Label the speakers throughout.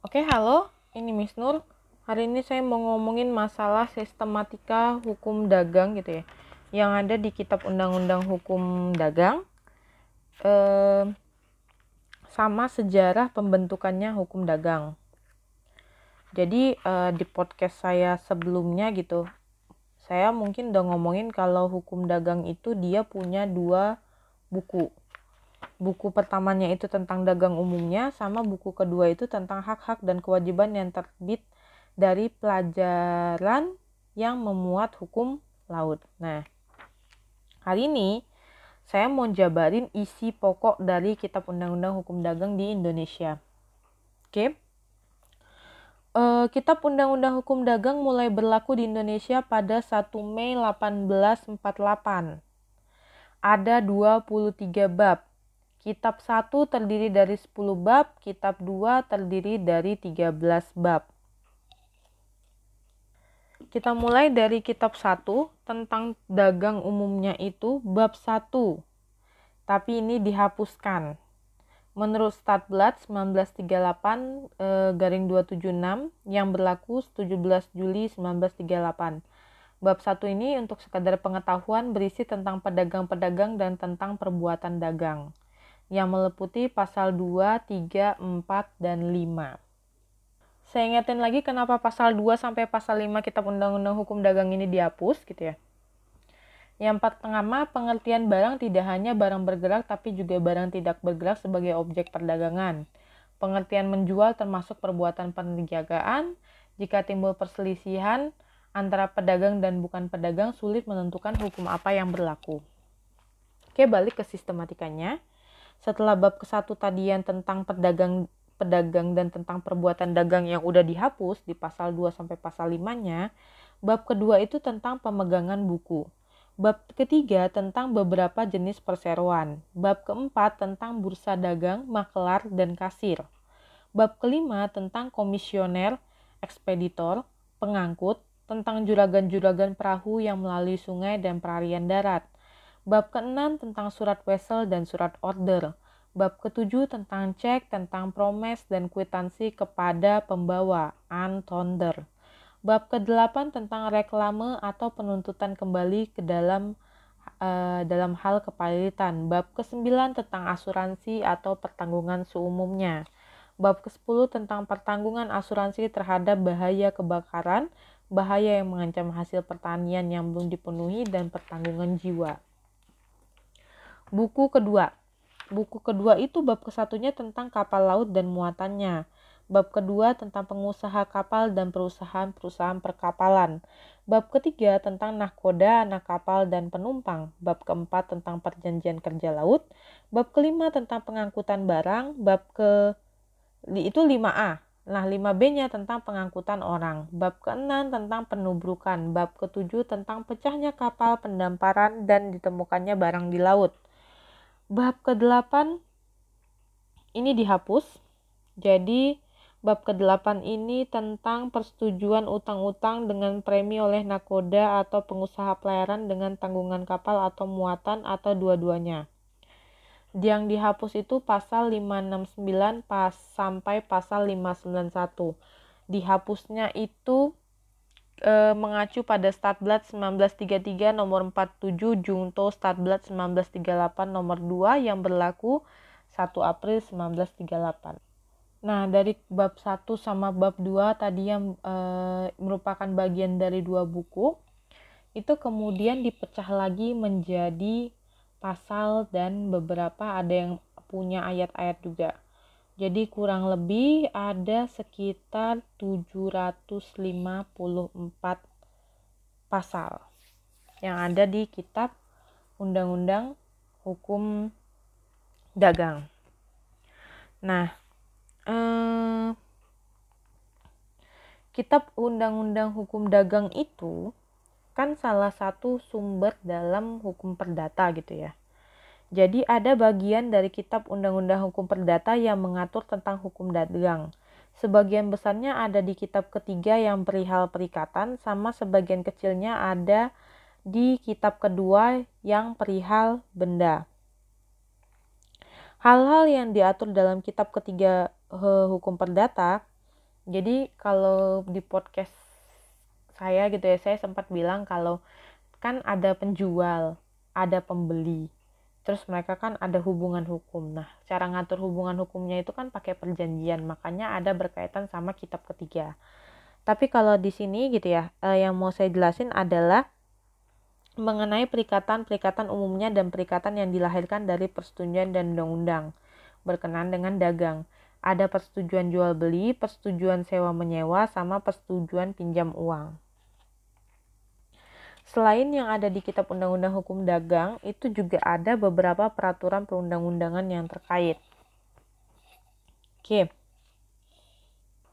Speaker 1: Oke, halo. Ini Miss Nur. Hari ini saya mau ngomongin masalah sistematika hukum dagang gitu ya. Yang ada di Kitab Undang-Undang Hukum Dagang. Eh, sama sejarah pembentukannya hukum dagang. Jadi eh, di podcast saya sebelumnya gitu, saya mungkin udah ngomongin kalau hukum dagang itu dia punya dua buku buku pertamanya itu tentang dagang umumnya sama buku kedua itu tentang hak-hak dan kewajiban yang terbit dari pelajaran yang memuat hukum laut. Nah, hari ini saya mau jabarin isi pokok dari Kitab Undang-Undang Hukum Dagang di Indonesia. Oke. Uh, Kitab Undang-Undang Hukum Dagang mulai berlaku di Indonesia pada 1 Mei 1848. Ada 23 bab Kitab 1 terdiri dari 10 bab, kitab 2 terdiri dari 13 bab. Kita mulai dari kitab 1 tentang dagang umumnya itu bab 1. Tapi ini dihapuskan. Menurut Statblad 1938 eh, garing 276 yang berlaku 17 Juli 1938. Bab 1 ini untuk sekadar pengetahuan berisi tentang pedagang-pedagang dan tentang perbuatan dagang yang meliputi pasal 2, 3, 4, dan 5. Saya ingetin lagi kenapa pasal 2 sampai pasal 5 Kitab Undang-Undang Hukum Dagang ini dihapus gitu ya. Yang pertama, pengertian barang tidak hanya barang bergerak tapi juga barang tidak bergerak sebagai objek perdagangan. Pengertian menjual termasuk perbuatan penjagaan. Jika timbul perselisihan antara pedagang dan bukan pedagang, sulit menentukan hukum apa yang berlaku. Oke, balik ke sistematikanya setelah bab ke satu tadian tentang pedagang pedagang dan tentang perbuatan dagang yang udah dihapus di pasal 2 sampai pasal 5-nya, bab kedua itu tentang pemegangan buku. Bab ketiga tentang beberapa jenis perseroan. Bab keempat tentang bursa dagang, makelar, dan kasir. Bab kelima tentang komisioner, ekspeditor, pengangkut, tentang juragan-juragan perahu yang melalui sungai dan perarian darat. Bab ke-6 tentang surat wesel dan surat order. Bab ke-7 tentang cek, tentang promes dan kwitansi kepada pembawa, antonder. Bab ke-8 tentang reklame atau penuntutan kembali ke dalam uh, dalam hal kepalitan. Bab ke-9 tentang asuransi atau pertanggungan seumumnya. Bab ke-10 tentang pertanggungan asuransi terhadap bahaya kebakaran, bahaya yang mengancam hasil pertanian yang belum dipenuhi, dan pertanggungan jiwa. Buku kedua. Buku kedua itu bab kesatunya tentang kapal laut dan muatannya. Bab kedua tentang pengusaha kapal dan perusahaan-perusahaan perkapalan. Bab ketiga tentang nahkoda, anak kapal, dan penumpang. Bab keempat tentang perjanjian kerja laut. Bab kelima tentang pengangkutan barang. Bab ke itu 5A. Nah, 5B-nya tentang pengangkutan orang. Bab ke-6 tentang penubrukan. Bab ke-7 tentang pecahnya kapal, pendamparan, dan ditemukannya barang di laut. Bab ke-8 ini dihapus. Jadi bab ke-8 ini tentang persetujuan utang-utang dengan premi oleh nakoda atau pengusaha pelayaran dengan tanggungan kapal atau muatan atau dua-duanya. Yang dihapus itu pasal 569 pas sampai pasal 591. Dihapusnya itu e, mengacu pada Statblad 1933 nomor 47 Jungto Statblad 1938 nomor 2 yang berlaku 1 April 1938. Nah, dari bab 1 sama bab 2 tadi yang e, merupakan bagian dari dua buku, itu kemudian dipecah lagi menjadi pasal dan beberapa ada yang punya ayat-ayat juga. Jadi kurang lebih ada sekitar 754 pasal yang ada di kitab Undang-Undang Hukum Dagang. Nah, eh, kitab Undang-Undang Hukum Dagang itu kan salah satu sumber dalam hukum perdata gitu ya. Jadi ada bagian dari kitab Undang-Undang Hukum Perdata yang mengatur tentang hukum dagang. Sebagian besarnya ada di kitab ketiga yang perihal perikatan sama sebagian kecilnya ada di kitab kedua yang perihal benda. Hal-hal yang diatur dalam kitab ketiga hukum perdata Jadi kalau di podcast saya gitu ya, saya sempat bilang kalau kan ada penjual, ada pembeli. Terus mereka kan ada hubungan hukum. Nah, cara ngatur hubungan hukumnya itu kan pakai perjanjian, makanya ada berkaitan sama kitab ketiga. Tapi kalau di sini gitu ya, eh, yang mau saya jelasin adalah mengenai perikatan-perikatan umumnya dan perikatan yang dilahirkan dari persetujuan dan undang-undang berkenaan dengan dagang. Ada persetujuan jual beli, persetujuan sewa menyewa, sama persetujuan pinjam uang. Selain yang ada di Kitab Undang-Undang Hukum Dagang, itu juga ada beberapa peraturan perundang-undangan yang terkait. Oke.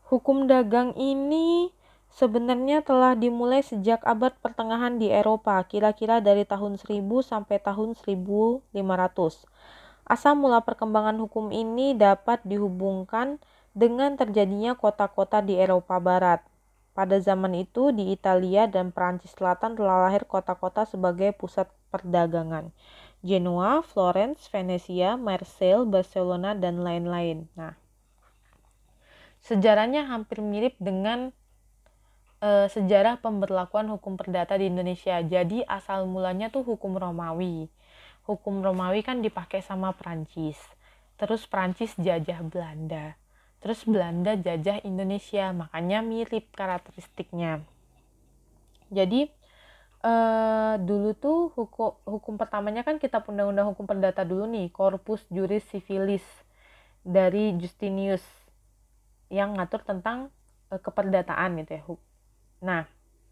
Speaker 1: Hukum dagang ini sebenarnya telah dimulai sejak abad pertengahan di Eropa, kira-kira dari tahun 1000 sampai tahun 1500. Asal mula perkembangan hukum ini dapat dihubungkan dengan terjadinya kota-kota di Eropa Barat. Pada zaman itu di Italia dan Perancis Selatan telah lahir kota-kota sebagai pusat perdagangan. Genoa, Florence, Venesia, Marseille, Barcelona, dan lain-lain. Nah, sejarahnya hampir mirip dengan e, sejarah pemberlakuan hukum perdata di Indonesia. Jadi asal mulanya tuh hukum Romawi. Hukum Romawi kan dipakai sama Prancis. Terus Prancis jajah Belanda. Terus Belanda jajah Indonesia, makanya mirip karakteristiknya. Jadi e, dulu tuh hukum hukum pertamanya kan kita undang-undang hukum perdata dulu nih, Corpus Juris Civilis dari Justinius yang ngatur tentang e, keperdataan gitu ya Nah,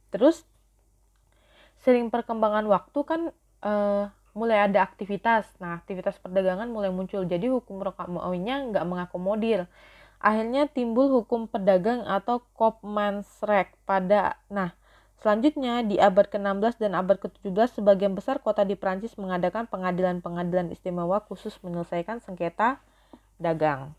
Speaker 1: terus sering perkembangan waktu kan uh, mulai ada aktivitas. Nah, aktivitas perdagangan mulai muncul. Jadi hukum Romawinya nggak mengakomodir. Akhirnya timbul hukum pedagang atau Kopmansrek pada nah Selanjutnya, di abad ke-16 dan abad ke-17, sebagian besar kota di Prancis mengadakan pengadilan-pengadilan istimewa khusus menyelesaikan sengketa dagang.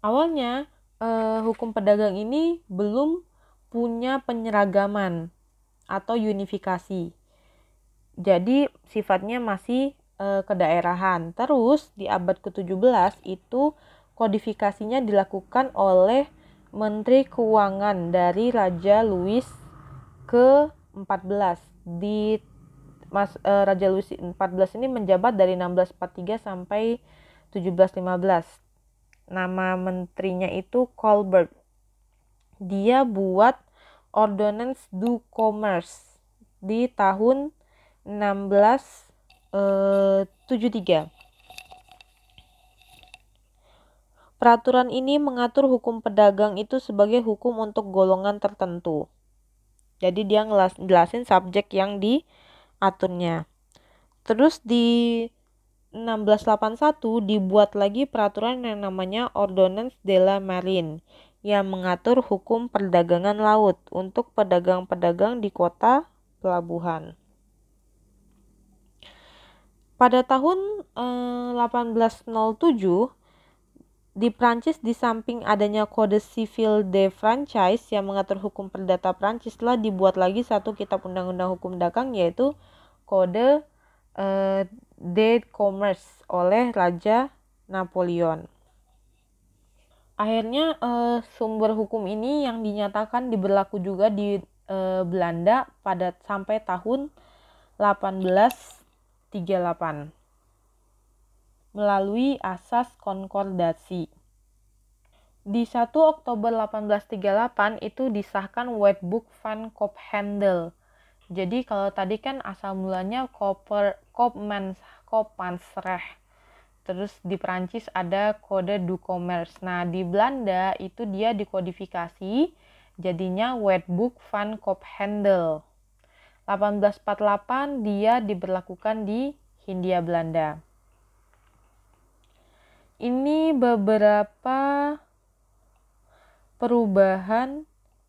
Speaker 1: Awalnya, uh, hukum pedagang ini belum punya penyeragaman atau unifikasi. Jadi sifatnya masih e, kedaerahan. Terus di abad ke-17 itu kodifikasinya dilakukan oleh Menteri Keuangan dari Raja Louis ke-14 di Mas e, Raja Louis 14 ini menjabat dari 1643 sampai 1715. Nama menterinya itu Colbert. Dia buat Ordonnance du Commerce di tahun 16 Eh, 73. Peraturan ini mengatur hukum pedagang itu sebagai hukum untuk golongan tertentu. Jadi dia ngelasin subjek yang diaturnya. Terus di 1681 dibuat lagi peraturan yang namanya Ordonnance de la Marine yang mengatur hukum perdagangan laut untuk pedagang-pedagang di kota pelabuhan. Pada tahun eh, 1807 di Prancis di samping adanya Kode Civil de Franchise yang mengatur hukum perdata Prancis telah dibuat lagi satu kitab undang-undang hukum dagang yaitu Kode eh, de Commerce oleh Raja Napoleon. Akhirnya eh, sumber hukum ini yang dinyatakan diberlaku juga di eh, Belanda pada sampai tahun 1838 melalui asas konkordasi. Di 1 Oktober 1838 itu disahkan Wetboek van Kophandel jadi kalau tadi kan asal mulanya Koper Kopmans Kopansreh. Terus di Prancis ada kode du commerce. Nah, di Belanda itu dia dikodifikasi jadinya Wetboek van Kophandel. 1848 dia diberlakukan di Hindia Belanda. Ini beberapa perubahan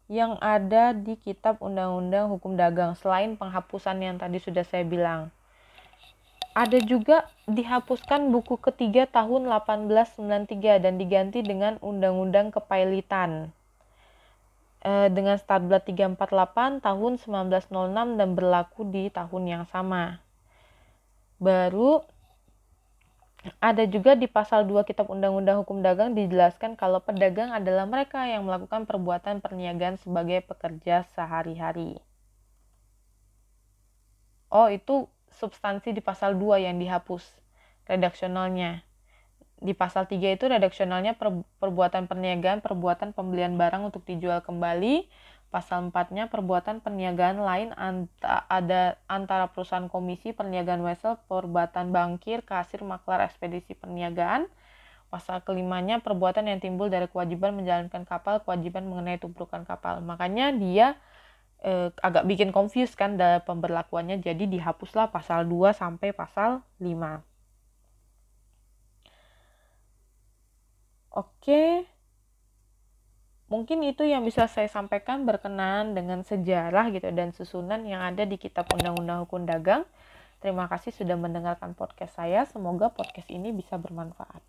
Speaker 1: yang ada di Kitab Undang-Undang Hukum Dagang selain penghapusan yang tadi sudah saya bilang. Ada juga dihapuskan buku ketiga tahun 1893 dan diganti dengan Undang-Undang Kepailitan dengan Statblad 348 tahun 1906 dan berlaku di tahun yang sama. Baru ada juga di pasal 2 Kitab Undang-Undang Hukum Dagang dijelaskan kalau pedagang adalah mereka yang melakukan perbuatan perniagaan sebagai pekerja sehari-hari. Oh, itu substansi di pasal 2 yang dihapus redaksionalnya. Di pasal 3 itu redaksionalnya per, perbuatan perniagaan, perbuatan pembelian barang untuk dijual kembali, Pasal 4-nya perbuatan perniagaan lain anta, ada antara perusahaan komisi perniagaan wesel, perbuatan bangkir, kasir, maklar, ekspedisi perniagaan. Pasal kelimanya perbuatan yang timbul dari kewajiban menjalankan kapal, kewajiban mengenai tumpukan kapal. Makanya dia eh, agak bikin confuse kan dalam pemberlakuannya, jadi dihapuslah pasal 2 sampai pasal 5. Oke. Mungkin itu yang bisa saya sampaikan berkenaan dengan sejarah gitu dan susunan yang ada di Kitab Undang-Undang Hukum Dagang. Terima kasih sudah mendengarkan podcast saya. Semoga podcast ini bisa bermanfaat.